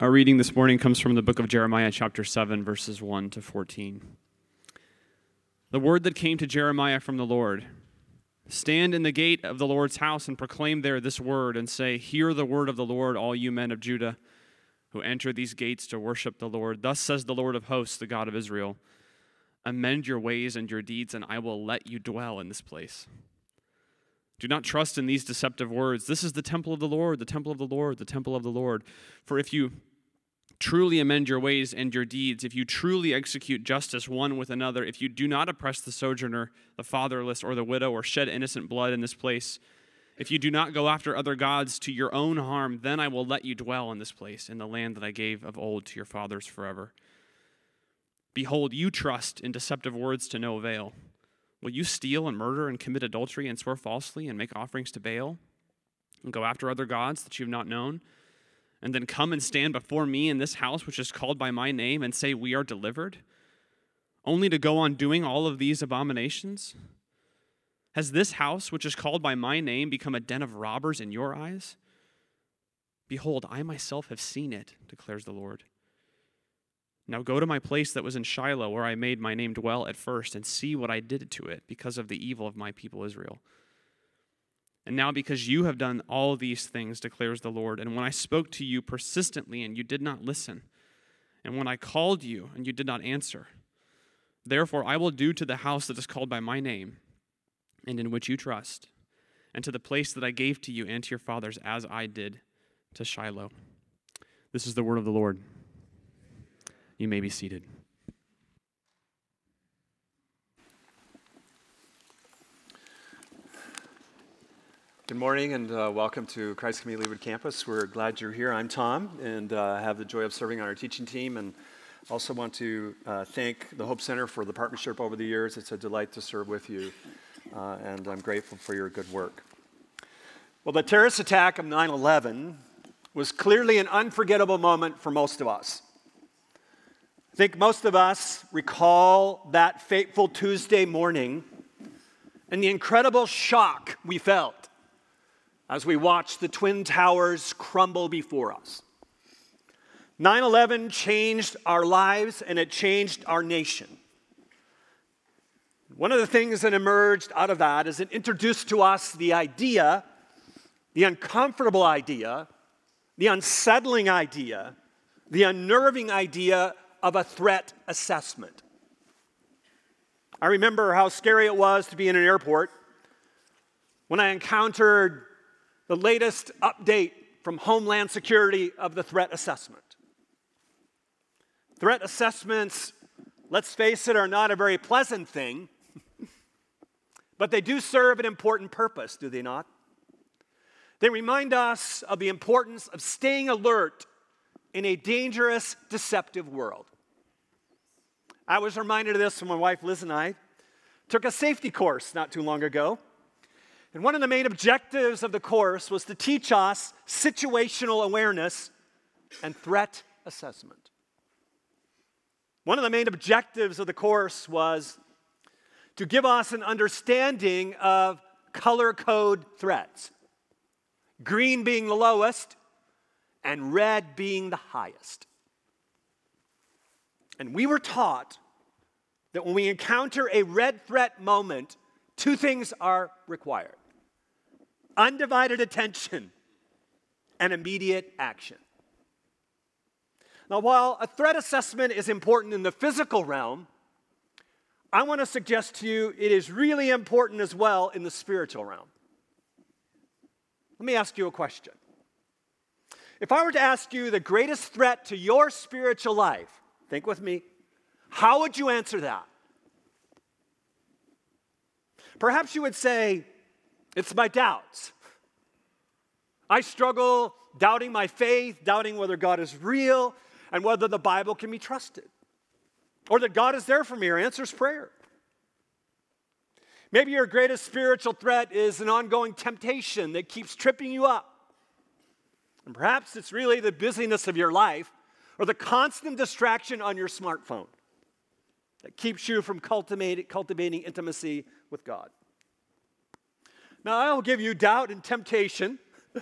Our reading this morning comes from the book of Jeremiah, chapter 7, verses 1 to 14. The word that came to Jeremiah from the Lord Stand in the gate of the Lord's house and proclaim there this word, and say, Hear the word of the Lord, all you men of Judah who enter these gates to worship the Lord. Thus says the Lord of hosts, the God of Israel Amend your ways and your deeds, and I will let you dwell in this place. Do not trust in these deceptive words. This is the temple of the Lord, the temple of the Lord, the temple of the Lord. For if you truly amend your ways and your deeds, if you truly execute justice one with another, if you do not oppress the sojourner, the fatherless, or the widow, or shed innocent blood in this place, if you do not go after other gods to your own harm, then I will let you dwell in this place, in the land that I gave of old to your fathers forever. Behold, you trust in deceptive words to no avail. Will you steal and murder and commit adultery and swear falsely and make offerings to Baal and go after other gods that you have not known? And then come and stand before me in this house, which is called by my name, and say, We are delivered? Only to go on doing all of these abominations? Has this house, which is called by my name, become a den of robbers in your eyes? Behold, I myself have seen it, declares the Lord. Now go to my place that was in Shiloh, where I made my name dwell at first, and see what I did to it because of the evil of my people Israel. And now, because you have done all these things, declares the Lord, and when I spoke to you persistently and you did not listen, and when I called you and you did not answer, therefore I will do to the house that is called by my name and in which you trust, and to the place that I gave to you and to your fathers as I did to Shiloh. This is the word of the Lord. You may be seated. Good morning and uh, welcome to Christ Community Leawood Campus. We're glad you're here. I'm Tom and uh, have the joy of serving on our teaching team and also want to uh, thank the Hope Center for the partnership over the years. It's a delight to serve with you uh, and I'm grateful for your good work. Well, the terrorist attack of 9 11 was clearly an unforgettable moment for most of us. I think most of us recall that fateful Tuesday morning and the incredible shock we felt as we watch the Twin Towers crumble before us. 9 11 changed our lives and it changed our nation. One of the things that emerged out of that is it introduced to us the idea, the uncomfortable idea, the unsettling idea, the unnerving idea of a threat assessment. I remember how scary it was to be in an airport when I encountered the latest update from Homeland Security of the threat assessment. Threat assessments, let's face it, are not a very pleasant thing, but they do serve an important purpose, do they not? They remind us of the importance of staying alert in a dangerous, deceptive world. I was reminded of this when my wife Liz and I took a safety course not too long ago. And one of the main objectives of the course was to teach us situational awareness and threat assessment. One of the main objectives of the course was to give us an understanding of color code threats, green being the lowest and red being the highest. And we were taught that when we encounter a red threat moment, two things are required undivided attention and immediate action. Now, while a threat assessment is important in the physical realm, I want to suggest to you it is really important as well in the spiritual realm. Let me ask you a question. If I were to ask you the greatest threat to your spiritual life, think with me, how would you answer that? Perhaps you would say, It's my doubts. I struggle doubting my faith, doubting whether God is real, and whether the Bible can be trusted, or that God is there for me or answers prayer. Maybe your greatest spiritual threat is an ongoing temptation that keeps tripping you up. And perhaps it's really the busyness of your life or the constant distraction on your smartphone that keeps you from cultivating intimacy with God. Now, I'll give you doubt and temptation,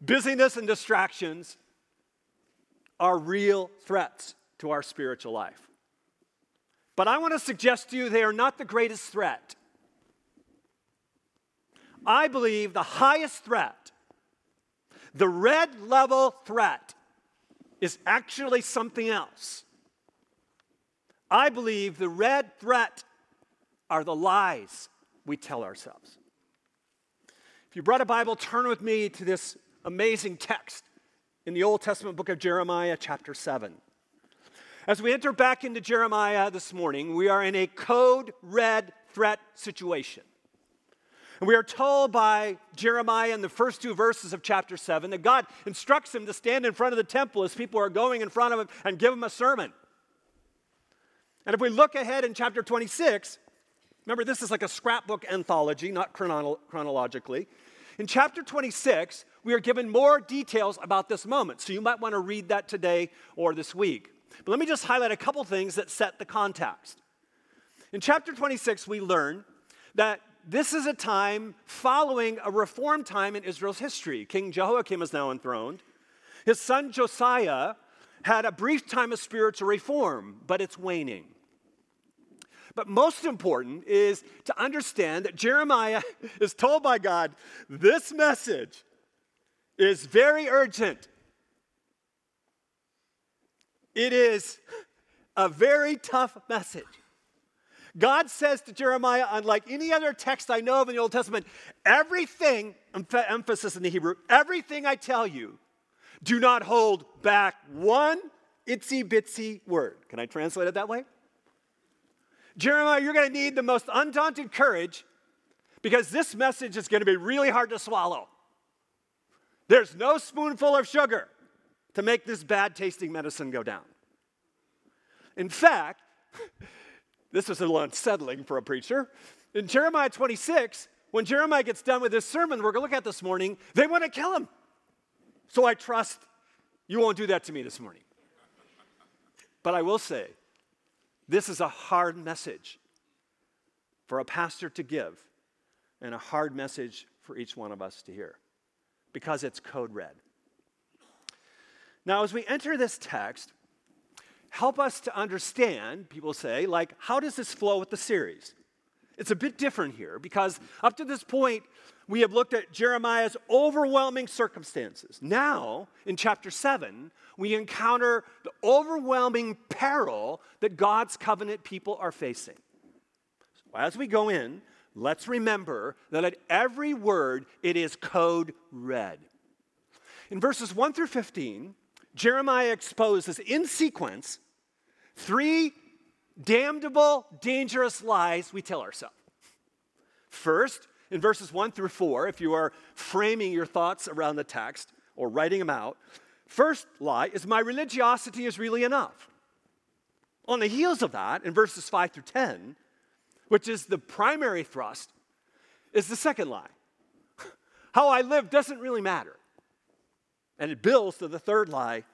busyness and distractions are real threats to our spiritual life. But I want to suggest to you they are not the greatest threat. I believe the highest threat, the red level threat, is actually something else. I believe the red threat are the lies we tell ourselves. If you brought a Bible, turn with me to this amazing text in the Old Testament book of Jeremiah, chapter 7. As we enter back into Jeremiah this morning, we are in a code red threat situation. And we are told by Jeremiah in the first two verses of chapter 7 that God instructs him to stand in front of the temple as people are going in front of him and give him a sermon. And if we look ahead in chapter 26, remember this is like a scrapbook anthology, not chrono- chronologically. In chapter 26, we are given more details about this moment. So you might want to read that today or this week. But let me just highlight a couple things that set the context. In chapter 26, we learn that this is a time following a reform time in Israel's history. King Jehoiakim is now enthroned. His son Josiah had a brief time of spiritual reform, but it's waning. But most important is to understand that Jeremiah is told by God this message is very urgent. It is a very tough message. God says to Jeremiah, unlike any other text I know of in the Old Testament, everything, emphasis in the Hebrew, everything I tell you, do not hold back one itsy bitsy word. Can I translate it that way? Jeremiah, you're going to need the most undaunted courage because this message is going to be really hard to swallow. There's no spoonful of sugar to make this bad tasting medicine go down. In fact, this was a little unsettling for a preacher. In Jeremiah 26, when Jeremiah gets done with this sermon we're going to look at this morning, they want to kill him. So I trust you won't do that to me this morning. But I will say, this is a hard message for a pastor to give and a hard message for each one of us to hear because it's code red. Now, as we enter this text, help us to understand, people say, like, how does this flow with the series? It's a bit different here because up to this point, we have looked at Jeremiah's overwhelming circumstances. Now, in chapter 7, we encounter the overwhelming peril that God's covenant people are facing. So as we go in, let's remember that at every word, it is code red. In verses 1 through 15, Jeremiah exposes in sequence three damnable, dangerous lies we tell ourselves. First, in verses 1 through 4, if you are framing your thoughts around the text or writing them out, first lie is my religiosity is really enough. On the heels of that, in verses 5 through 10, which is the primary thrust, is the second lie. How I live doesn't really matter. And it builds to the third lie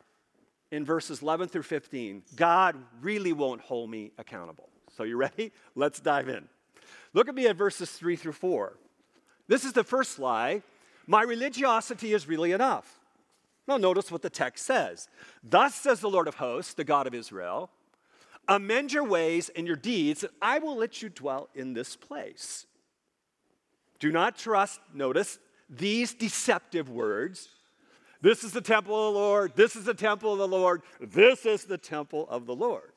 in verses 11 through 15. God really won't hold me accountable. So, you ready? Let's dive in. Look at me at verses 3 through 4. This is the first lie. My religiosity is really enough. Now, notice what the text says. Thus says the Lord of hosts, the God of Israel Amend your ways and your deeds, and I will let you dwell in this place. Do not trust, notice, these deceptive words. This is the temple of the Lord. This is the temple of the Lord. This is the temple of the Lord.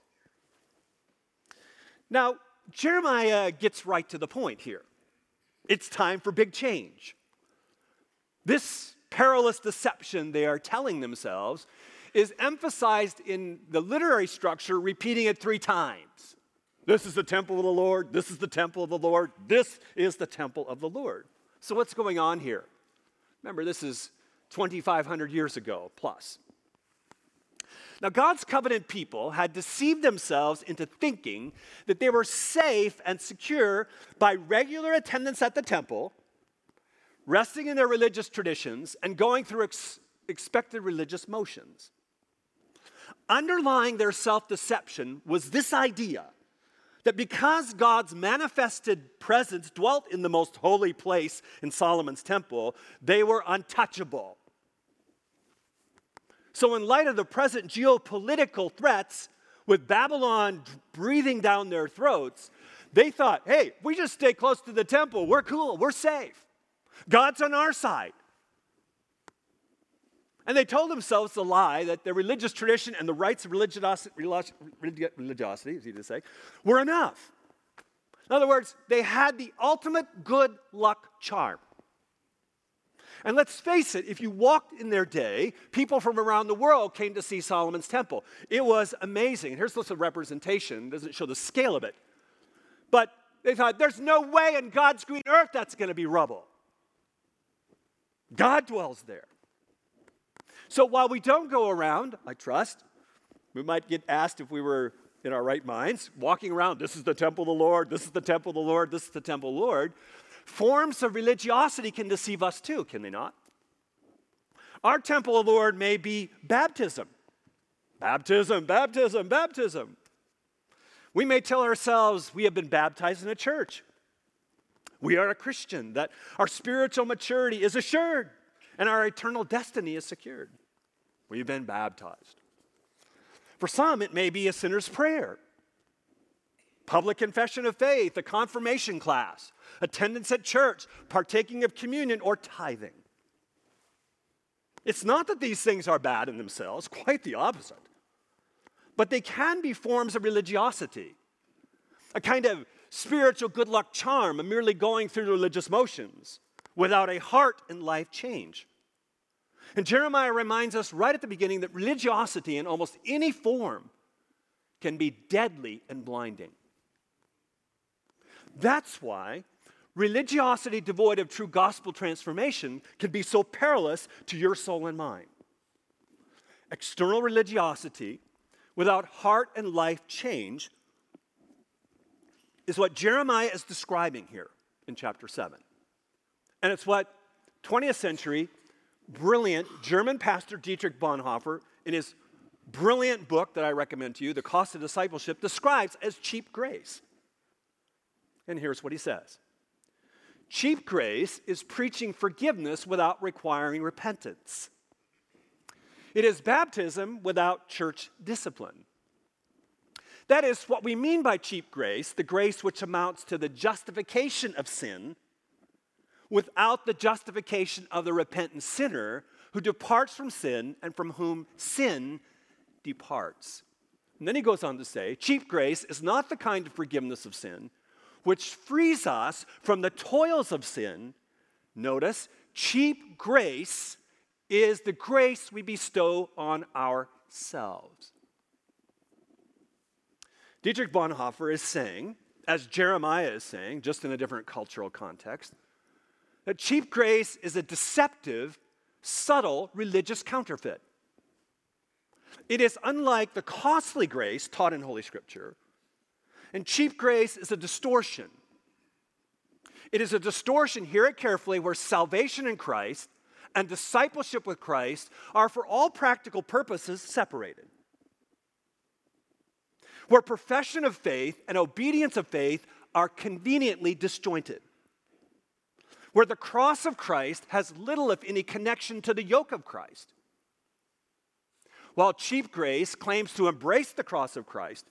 Now, Jeremiah gets right to the point here. It's time for big change. This perilous deception they are telling themselves is emphasized in the literary structure, repeating it three times. This is the temple of the Lord. This is the temple of the Lord. This is the temple of the Lord. So, what's going on here? Remember, this is 2,500 years ago plus. Now, God's covenant people had deceived themselves into thinking that they were safe and secure by regular attendance at the temple, resting in their religious traditions, and going through ex- expected religious motions. Underlying their self deception was this idea that because God's manifested presence dwelt in the most holy place in Solomon's temple, they were untouchable. So, in light of the present geopolitical threats, with Babylon breathing down their throats, they thought, hey, we just stay close to the temple, we're cool, we're safe. God's on our side. And they told themselves the lie that their religious tradition and the rites of religiosity, religiosity easy to say, were enough. In other words, they had the ultimate good luck charm. And let's face it, if you walked in their day, people from around the world came to see Solomon's temple. It was amazing. And here's a representation, it doesn't show the scale of it. But they thought, there's no way in God's green earth that's going to be rubble. God dwells there. So while we don't go around, I trust, we might get asked if we were in our right minds, walking around, this is the temple of the Lord, this is the temple of the Lord, this is the temple of the Lord. Forms of religiosity can deceive us too, can they not? Our temple of the Lord may be baptism. Baptism, baptism, baptism. We may tell ourselves we have been baptized in a church. We are a Christian, that our spiritual maturity is assured and our eternal destiny is secured. We've been baptized. For some, it may be a sinner's prayer, public confession of faith, a confirmation class, attendance at church, partaking of communion, or tithing. It's not that these things are bad in themselves, quite the opposite. But they can be forms of religiosity, a kind of spiritual good luck charm, a merely going through religious motions without a heart and life change. And Jeremiah reminds us right at the beginning that religiosity in almost any form can be deadly and blinding. That's why religiosity devoid of true gospel transformation can be so perilous to your soul and mind. External religiosity without heart and life change is what Jeremiah is describing here in chapter 7. And it's what 20th century brilliant German pastor Dietrich Bonhoeffer, in his brilliant book that I recommend to you, The Cost of Discipleship, describes as cheap grace. And here's what he says Cheap grace is preaching forgiveness without requiring repentance. It is baptism without church discipline. That is what we mean by cheap grace, the grace which amounts to the justification of sin without the justification of the repentant sinner who departs from sin and from whom sin departs. And then he goes on to say cheap grace is not the kind of forgiveness of sin which frees us from the toils of sin. Notice, cheap grace is the grace we bestow on ourselves. Dietrich Bonhoeffer is saying, as Jeremiah is saying, just in a different cultural context, that cheap grace is a deceptive, subtle religious counterfeit. It is unlike the costly grace taught in Holy Scripture. And cheap grace is a distortion. It is a distortion, hear it carefully, where salvation in Christ and discipleship with Christ are, for all practical purposes, separated. Where profession of faith and obedience of faith are conveniently disjointed where the cross of Christ has little, if any, connection to the yoke of Christ. While cheap grace claims to embrace the cross of Christ,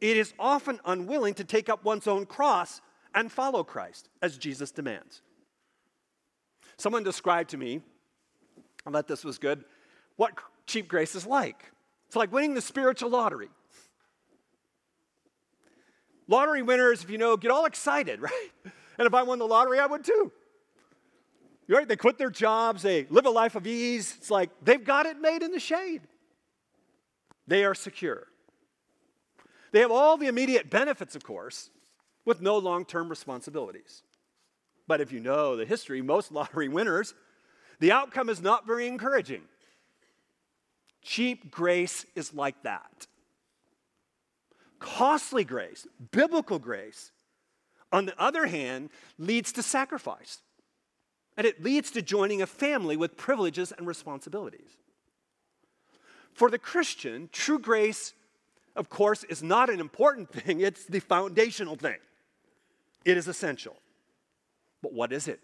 it is often unwilling to take up one's own cross and follow Christ, as Jesus demands. Someone described to me, I thought this was good, what cheap grace is like. It's like winning the spiritual lottery. Lottery winners, if you know, get all excited, right? And if I won the lottery, I would too. Right? They quit their jobs, they live a life of ease. It's like they've got it made in the shade. They are secure. They have all the immediate benefits, of course, with no long term responsibilities. But if you know the history, most lottery winners, the outcome is not very encouraging. Cheap grace is like that. Costly grace, biblical grace, on the other hand, leads to sacrifice and it leads to joining a family with privileges and responsibilities. For the Christian, true grace, of course, is not an important thing, it's the foundational thing. It is essential. But what is it?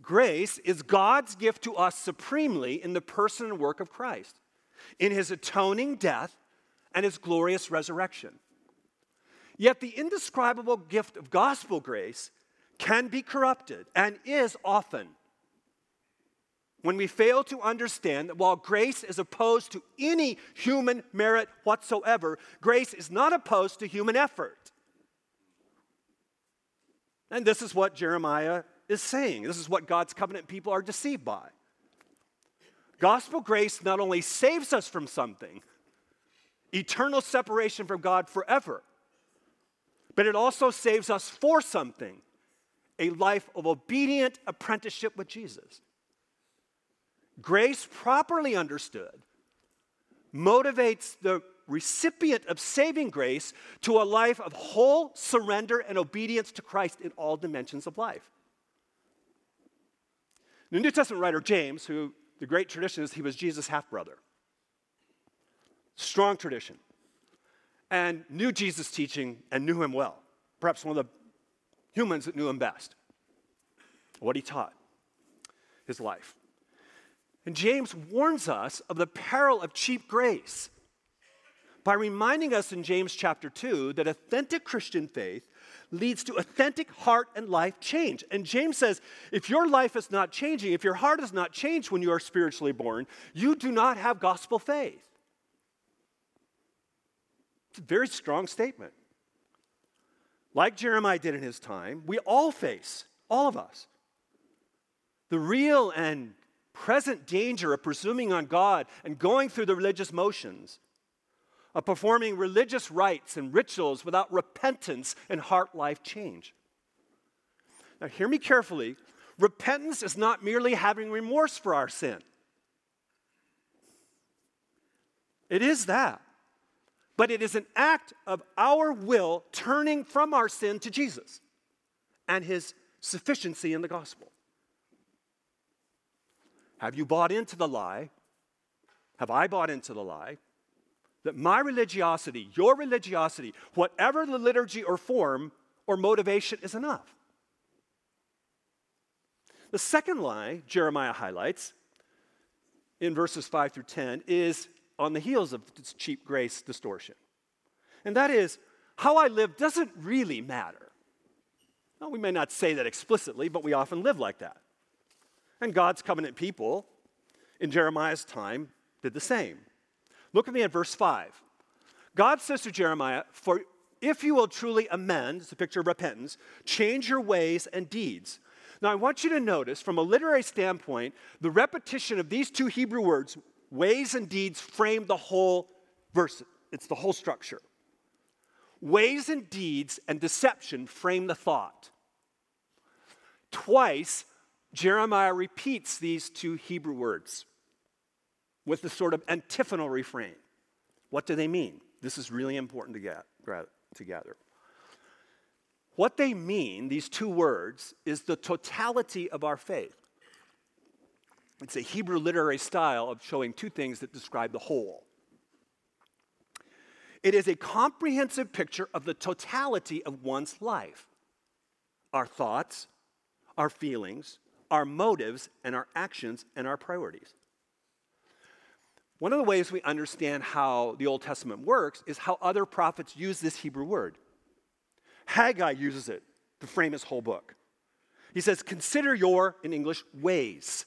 Grace is God's gift to us supremely in the person and work of Christ, in his atoning death and his glorious resurrection. Yet the indescribable gift of gospel grace can be corrupted and is often when we fail to understand that while grace is opposed to any human merit whatsoever, grace is not opposed to human effort. And this is what Jeremiah is saying. This is what God's covenant people are deceived by. Gospel grace not only saves us from something, eternal separation from God forever, but it also saves us for something a life of obedient apprenticeship with Jesus. Grace, properly understood, motivates the recipient of saving grace to a life of whole surrender and obedience to Christ in all dimensions of life. The New Testament writer James, who the great tradition is he was Jesus' half brother, strong tradition, and knew Jesus' teaching and knew him well, perhaps one of the humans that knew him best, what he taught, his life. And James warns us of the peril of cheap grace by reminding us in James chapter 2 that authentic Christian faith leads to authentic heart and life change. And James says if your life is not changing, if your heart is not changed when you are spiritually born, you do not have gospel faith. It's a very strong statement. Like Jeremiah did in his time, we all face, all of us, the real and present danger of presuming on God and going through the religious motions, of performing religious rites and rituals without repentance and heart life change. Now, hear me carefully. Repentance is not merely having remorse for our sin, it is that. But it is an act of our will turning from our sin to Jesus and his sufficiency in the gospel. Have you bought into the lie? Have I bought into the lie? That my religiosity, your religiosity, whatever the liturgy or form or motivation is enough. The second lie Jeremiah highlights in verses 5 through 10 is on the heels of this cheap grace distortion. And that is, how I live doesn't really matter. Well, we may not say that explicitly, but we often live like that. And God's covenant people in Jeremiah's time did the same. Look at me at verse 5. God says to Jeremiah, For if you will truly amend, it's a picture of repentance, change your ways and deeds. Now, I want you to notice from a literary standpoint, the repetition of these two Hebrew words, ways and deeds, frame the whole verse. It's the whole structure. Ways and deeds and deception frame the thought. Twice, Jeremiah repeats these two Hebrew words with the sort of antiphonal refrain. What do they mean? This is really important to get together. What they mean, these two words, is the totality of our faith. It's a Hebrew literary style of showing two things that describe the whole. It is a comprehensive picture of the totality of one's life our thoughts, our feelings, our motives and our actions and our priorities. One of the ways we understand how the Old Testament works is how other prophets use this Hebrew word. Haggai uses it to frame his whole book. He says, Consider your, in English, ways.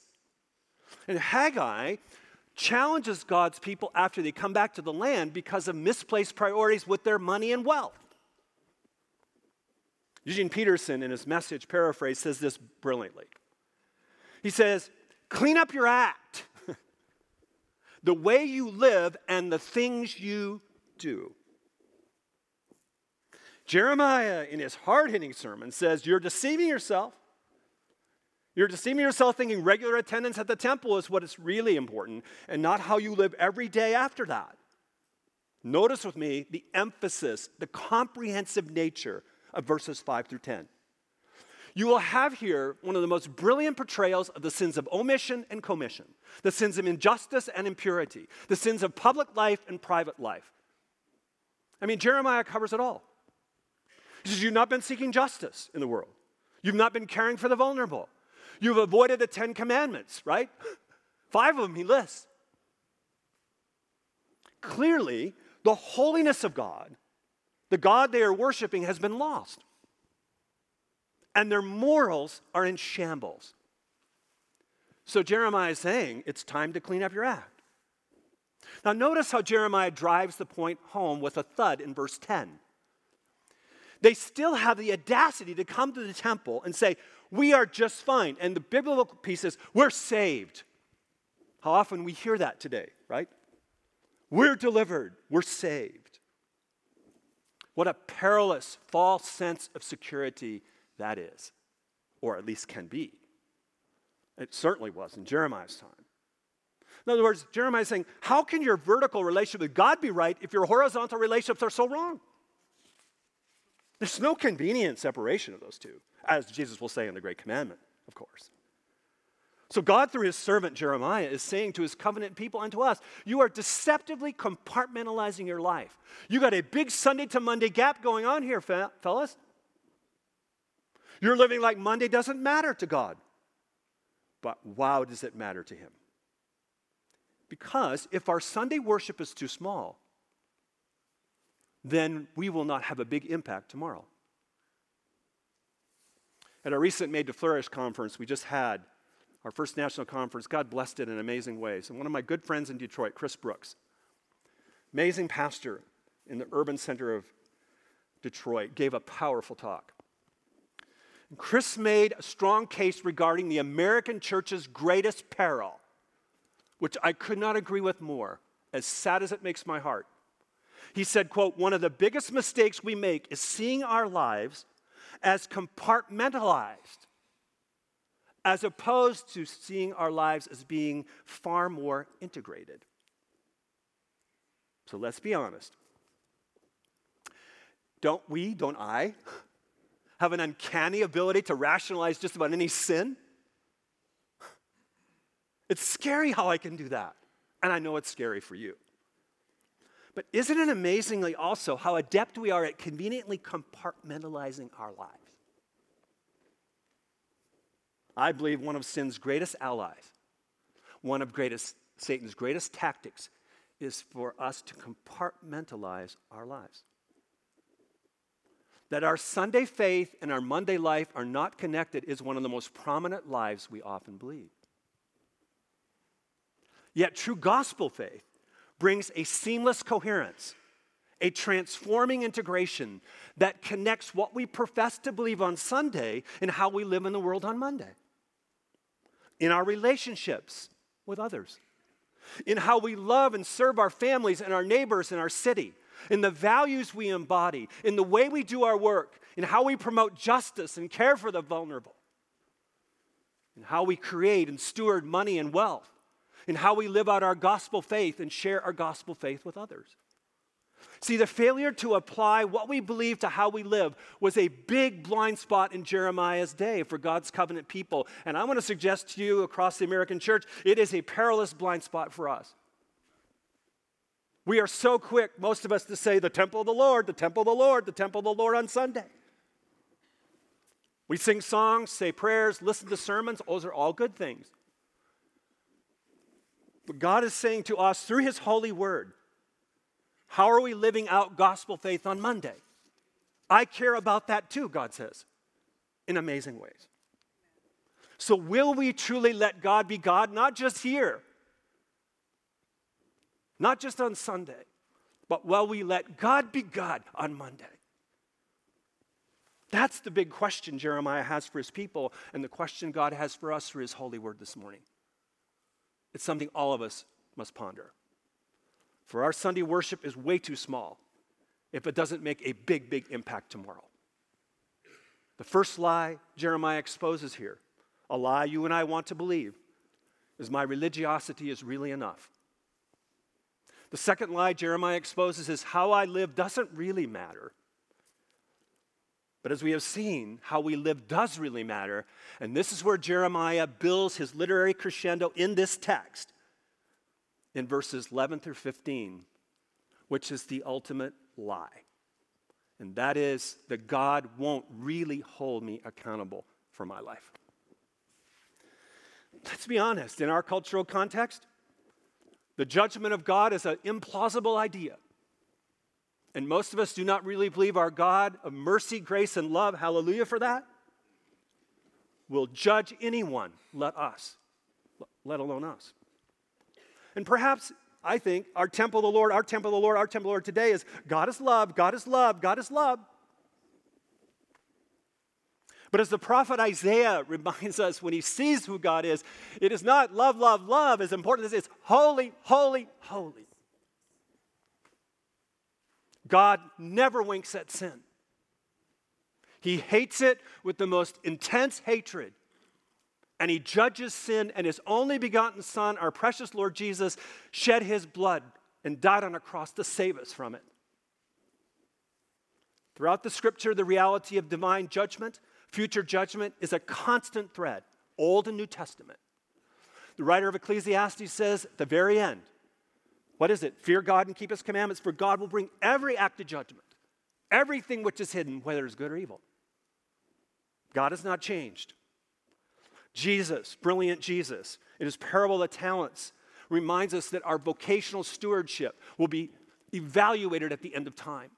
And Haggai challenges God's people after they come back to the land because of misplaced priorities with their money and wealth. Eugene Peterson, in his message paraphrase, says this brilliantly. He says, clean up your act, the way you live, and the things you do. Jeremiah, in his hard hitting sermon, says, You're deceiving yourself. You're deceiving yourself thinking regular attendance at the temple is what is really important and not how you live every day after that. Notice with me the emphasis, the comprehensive nature of verses 5 through 10 you will have here one of the most brilliant portrayals of the sins of omission and commission, the sins of injustice and impurity, the sins of public life and private life. I mean, Jeremiah covers it all. He says, You've not been seeking justice in the world, you've not been caring for the vulnerable. You've avoided the Ten Commandments, right? Five of them he lists. Clearly, the holiness of God, the God they are worshiping, has been lost. And their morals are in shambles. So Jeremiah is saying it's time to clean up your act. Now, notice how Jeremiah drives the point home with a thud in verse 10. They still have the audacity to come to the temple and say, We are just fine. And the biblical piece is, We're saved. How often we hear that today, right? We're delivered, we're saved. What a perilous, false sense of security that is, or at least can be. It certainly was in Jeremiah's time. In other words, Jeremiah is saying, How can your vertical relationship with God be right if your horizontal relationships are so wrong? There's no convenient separation of those two, as Jesus will say in the Great Commandment, of course. So, God, through his servant Jeremiah, is saying to his covenant people and to us, You are deceptively compartmentalizing your life. You got a big Sunday to Monday gap going on here, fellas. You're living like Monday doesn't matter to God. But wow, does it matter to him? Because if our Sunday worship is too small, then we will not have a big impact tomorrow. At our recent Made to Flourish conference, we just had our first national conference. God blessed it in amazing ways. And one of my good friends in Detroit, Chris Brooks, amazing pastor in the urban center of Detroit, gave a powerful talk. Chris made a strong case regarding the American church's greatest peril, which I could not agree with more, as sad as it makes my heart. He said, quote, one of the biggest mistakes we make is seeing our lives as compartmentalized as opposed to seeing our lives as being far more integrated. So let's be honest. Don't we, don't I, have an uncanny ability to rationalize just about any sin? It's scary how I can do that. And I know it's scary for you. But isn't it amazingly also how adept we are at conveniently compartmentalizing our lives? I believe one of sin's greatest allies, one of greatest, Satan's greatest tactics, is for us to compartmentalize our lives. That our Sunday faith and our Monday life are not connected is one of the most prominent lies we often believe. Yet, true gospel faith brings a seamless coherence, a transforming integration that connects what we profess to believe on Sunday and how we live in the world on Monday. In our relationships with others, in how we love and serve our families and our neighbors in our city, in the values we embody, in the way we do our work, in how we promote justice and care for the vulnerable, in how we create and steward money and wealth in how we live out our gospel faith and share our gospel faith with others. See, the failure to apply what we believe to how we live was a big blind spot in Jeremiah's day for God's covenant people. And I want to suggest to you across the American church, it is a perilous blind spot for us. We are so quick, most of us, to say the temple of the Lord, the temple of the Lord, the temple of the Lord on Sunday. We sing songs, say prayers, listen to sermons. Those are all good things. But God is saying to us through His holy word, how are we living out gospel faith on Monday? I care about that too, God says, in amazing ways. So, will we truly let God be God, not just here, not just on Sunday, but will we let God be God on Monday? That's the big question Jeremiah has for his people, and the question God has for us through his holy word this morning. It's something all of us must ponder. For our Sunday worship is way too small if it doesn't make a big, big impact tomorrow. The first lie Jeremiah exposes here, a lie you and I want to believe, is my religiosity is really enough. The second lie Jeremiah exposes is how I live doesn't really matter. But as we have seen, how we live does really matter. And this is where Jeremiah builds his literary crescendo in this text in verses 11 through 15, which is the ultimate lie. And that is that God won't really hold me accountable for my life. let's be honest, in our cultural context, the judgment of God is an implausible idea. And most of us do not really believe our God of mercy, grace, and love, hallelujah for that, will judge anyone, let us, let alone us. And perhaps I think our temple of the Lord, our temple of the Lord, our temple of the Lord today is God is love, God is love, God is love. But as the prophet Isaiah reminds us when he sees who God is, it is not love, love, love as important as it's holy, holy, holy. God never winks at sin. He hates it with the most intense hatred. And he judges sin, and his only begotten Son, our precious Lord Jesus, shed his blood and died on a cross to save us from it. Throughout the scripture, the reality of divine judgment, future judgment, is a constant thread, Old and New Testament. The writer of Ecclesiastes says at the very end, what is it? Fear God and keep his commandments, for God will bring every act of judgment, everything which is hidden, whether it's good or evil. God has not changed. Jesus, brilliant Jesus, in his parable of the talents, reminds us that our vocational stewardship will be evaluated at the end of time.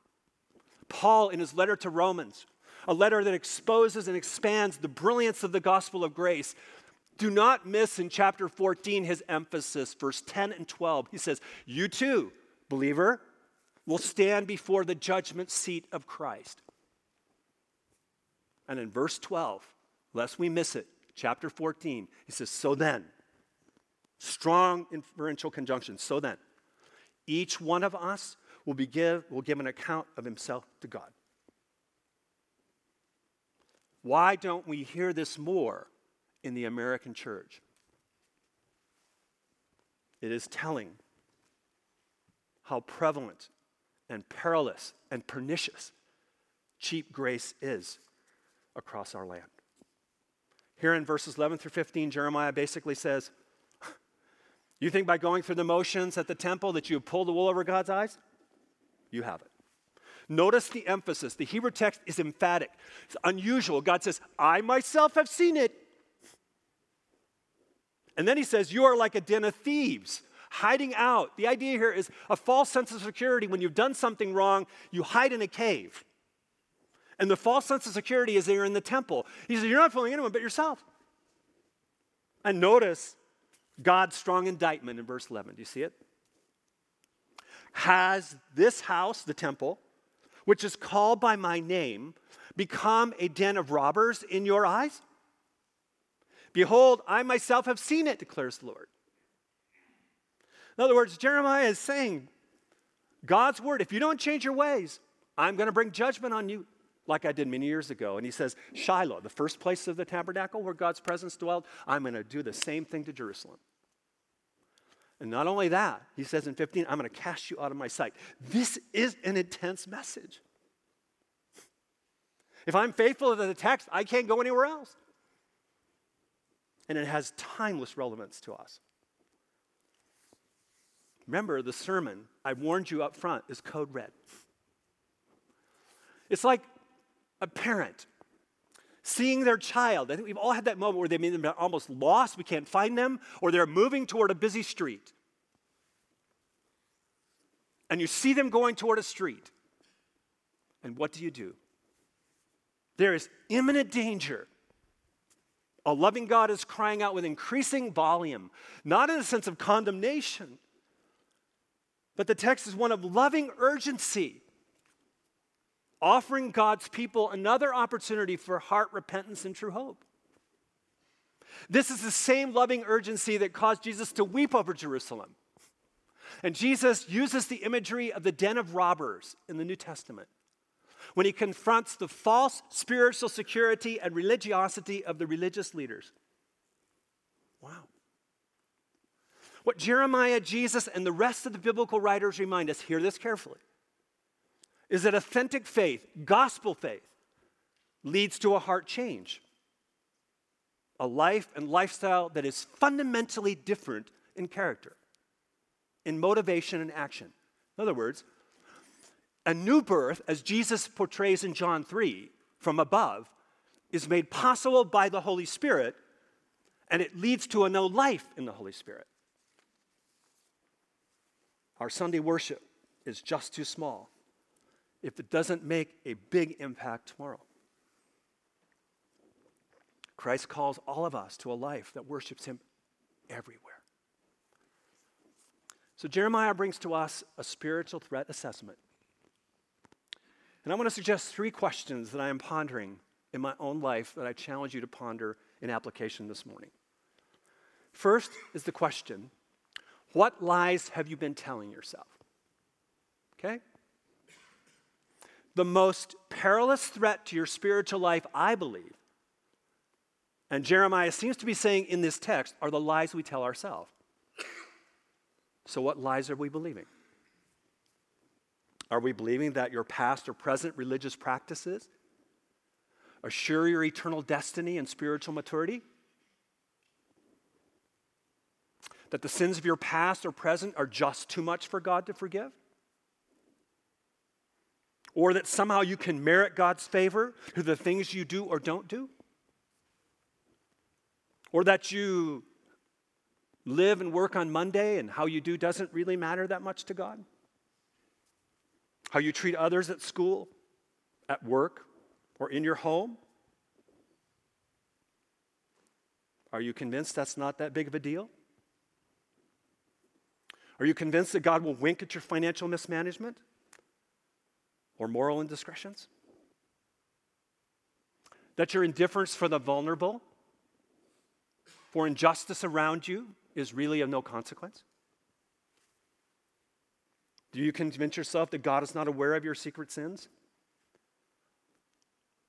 Paul, in his letter to Romans, a letter that exposes and expands the brilliance of the gospel of grace, do not miss in chapter 14 his emphasis, verse 10 and 12. He says, You too, believer, will stand before the judgment seat of Christ. And in verse 12, lest we miss it, chapter 14, he says, So then, strong inferential conjunction, so then, each one of us will, be give, will give an account of himself to God. Why don't we hear this more in the American church. It is telling how prevalent and perilous and pernicious cheap grace is across our land. Here in verses 11 through 15, Jeremiah basically says, You think by going through the motions at the temple that you pulled the wool over God's eyes? You have it. Notice the emphasis. The Hebrew text is emphatic. It's unusual. God says, I myself have seen it. And then he says, You are like a den of thieves, hiding out. The idea here is a false sense of security. When you've done something wrong, you hide in a cave. And the false sense of security is there in the temple. He says, You're not fooling anyone but yourself. And notice God's strong indictment in verse 11. Do you see it? Has this house, the temple, which is called by my name, become a den of robbers in your eyes? Behold, I myself have seen it, declares the Lord. In other words, Jeremiah is saying, God's word, if you don't change your ways, I'm going to bring judgment on you like I did many years ago. And he says, Shiloh, the first place of the tabernacle where God's presence dwelled, I'm going to do the same thing to Jerusalem. And not only that, he says in 15, I'm going to cast you out of my sight. This is an intense message. If I'm faithful to the text, I can't go anywhere else and it has timeless relevance to us. Remember, the sermon, I warned you up front, is code red. It's like a parent seeing their child. I think we've all had that moment where they may almost lost, we can't find them, or they're moving toward a busy street. And you see them going toward a street. And what do you do? There is imminent danger a loving God is crying out with increasing volume, not in a sense of condemnation, but the text is one of loving urgency, offering God's people another opportunity for heart repentance and true hope. This is the same loving urgency that caused Jesus to weep over Jerusalem. And Jesus uses the imagery of the den of robbers in the New Testament when he confronts the false spiritual security and religiosity of the religious leaders. Wow. What Jeremiah, Jesus, and the rest of the biblical writers remind us, hear this carefully, is that authentic faith, gospel faith, leads to a heart change, a life and lifestyle that is fundamentally different in character, in motivation and action. In other words, a new birth, as Jesus portrays in John 3 from above, is made possible by the Holy Spirit and it leads to a new life in the Holy Spirit. Our Sunday worship is just too small if it doesn't make a big impact tomorrow. Christ calls all of us to a life that worships Him everywhere. So, Jeremiah brings to us a spiritual threat assessment. And I want to suggest three questions that I am pondering in my own life that I challenge you to ponder in application this morning. First is the question What lies have you been telling yourself? Okay? The most perilous threat to your spiritual life, I believe, and Jeremiah seems to be saying in this text, are the lies we tell ourselves. So, what lies are we believing? Are we believing that your past or present religious practices assure your eternal destiny and spiritual maturity? That the sins of your past or present are just too much for God to forgive? Or that somehow you can merit God's favor through the things you do or don't do? Or that you live and work on Monday and how you do doesn't really matter that much to God? How you treat others at school, at work, or in your home? Are you convinced that's not that big of a deal? Are you convinced that God will wink at your financial mismanagement or moral indiscretions? That your indifference for the vulnerable, for injustice around you, is really of no consequence? Do you convince yourself that God is not aware of your secret sins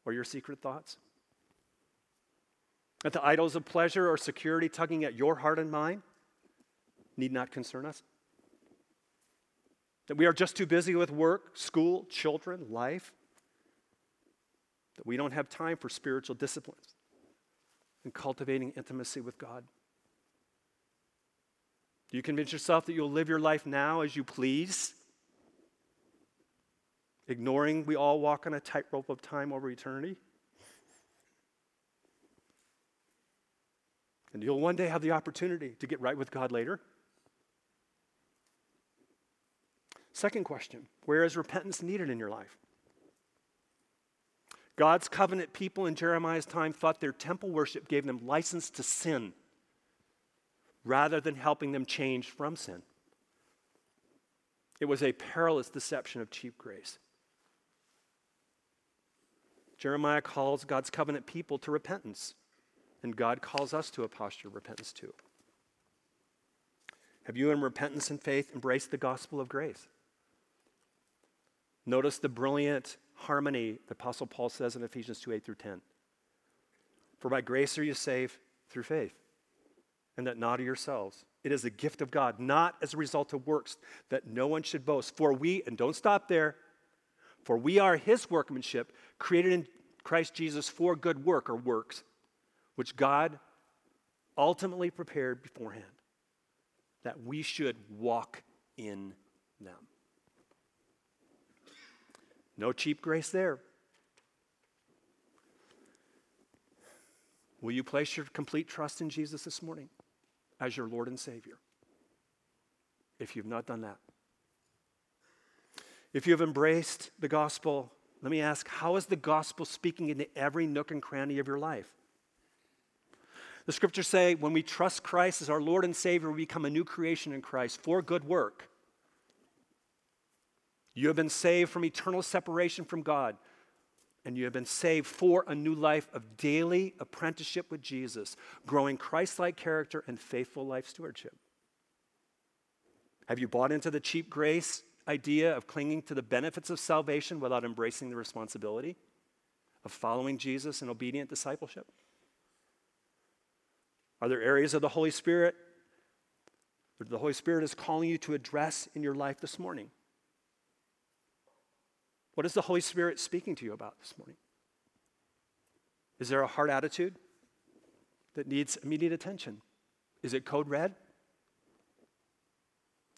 or your secret thoughts? That the idols of pleasure or security tugging at your heart and mind need not concern us? That we are just too busy with work, school, children, life? That we don't have time for spiritual disciplines and cultivating intimacy with God? Do you convince yourself that you'll live your life now as you please? Ignoring we all walk on a tightrope of time over eternity? And you'll one day have the opportunity to get right with God later. Second question Where is repentance needed in your life? God's covenant people in Jeremiah's time thought their temple worship gave them license to sin rather than helping them change from sin. It was a perilous deception of cheap grace. Jeremiah calls God's covenant people to repentance, and God calls us to a posture of repentance too. Have you, in repentance and faith, embraced the gospel of grace? Notice the brilliant harmony the Apostle Paul says in Ephesians 2 8 through 10. For by grace are you saved through faith and that not of yourselves. It is a gift of God, not as a result of works, that no one should boast. For we, and don't stop there, for we are his workmanship, created in Christ Jesus for good work or works, which God ultimately prepared beforehand, that we should walk in them. No cheap grace there. Will you place your complete trust in Jesus this morning? as your Lord and Savior. If you've not done that, if you have embraced the gospel, let me ask how is the gospel speaking into every nook and cranny of your life? The scriptures say when we trust Christ as our Lord and Savior, we become a new creation in Christ for good work. You have been saved from eternal separation from God and you have been saved for a new life of daily apprenticeship with Jesus, growing Christ like character and faithful life stewardship. Have you bought into the cheap grace idea of clinging to the benefits of salvation without embracing the responsibility of following Jesus in obedient discipleship? Are there areas of the Holy Spirit that the Holy Spirit is calling you to address in your life this morning? What is the Holy Spirit speaking to you about this morning? Is there a heart attitude that needs immediate attention? Is it code red?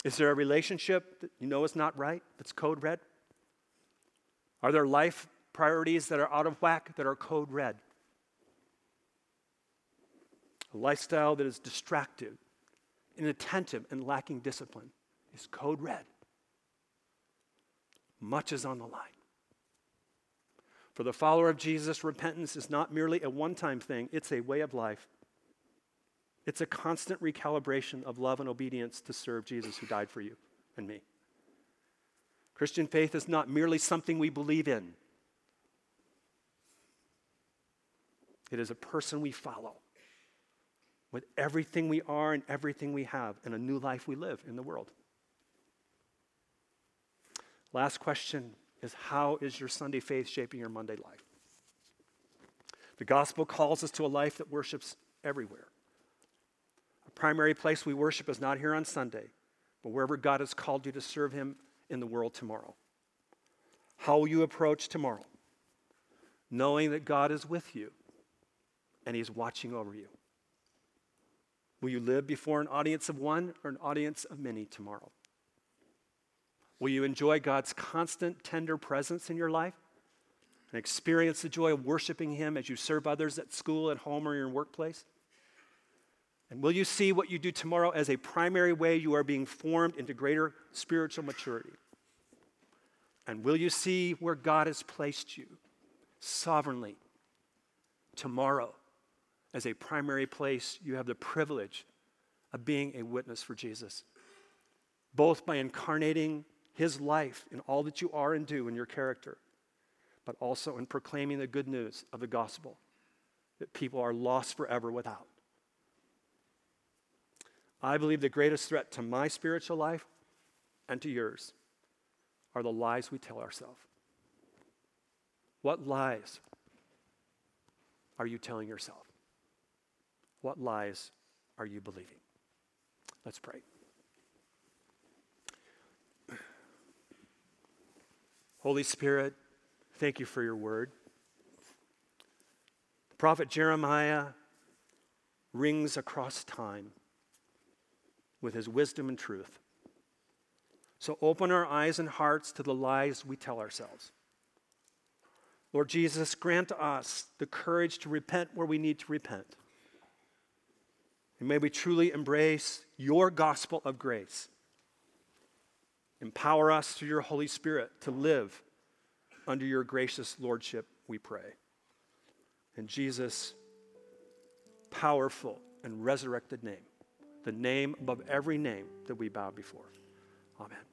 Is there a relationship that you know is not right that's code red? Are there life priorities that are out of whack that are code red? A lifestyle that is distracted, inattentive, and lacking discipline is code red. Much is on the line. For the follower of Jesus, repentance is not merely a one time thing, it's a way of life. It's a constant recalibration of love and obedience to serve Jesus who died for you and me. Christian faith is not merely something we believe in, it is a person we follow with everything we are and everything we have and a new life we live in the world. Last question is how is your Sunday faith shaping your Monday life? The gospel calls us to a life that worships everywhere. A primary place we worship is not here on Sunday, but wherever God has called you to serve Him in the world tomorrow. How will you approach tomorrow? Knowing that God is with you and He's watching over you. Will you live before an audience of one or an audience of many tomorrow? Will you enjoy God's constant, tender presence in your life and experience the joy of worshiping Him as you serve others at school, at home, or in your workplace? And will you see what you do tomorrow as a primary way you are being formed into greater spiritual maturity? And will you see where God has placed you sovereignly tomorrow as a primary place you have the privilege of being a witness for Jesus? Both by incarnating his life in all that you are and do in your character, but also in proclaiming the good news of the gospel that people are lost forever without. I believe the greatest threat to my spiritual life and to yours are the lies we tell ourselves. What lies are you telling yourself? What lies are you believing? Let's pray. Holy Spirit, thank you for your word. The prophet Jeremiah rings across time with his wisdom and truth. So open our eyes and hearts to the lies we tell ourselves. Lord Jesus, grant us the courage to repent where we need to repent. And may we truly embrace your gospel of grace. Empower us through your Holy Spirit to live under your gracious lordship, we pray. In Jesus' powerful and resurrected name the name above every name that we bow before. Amen.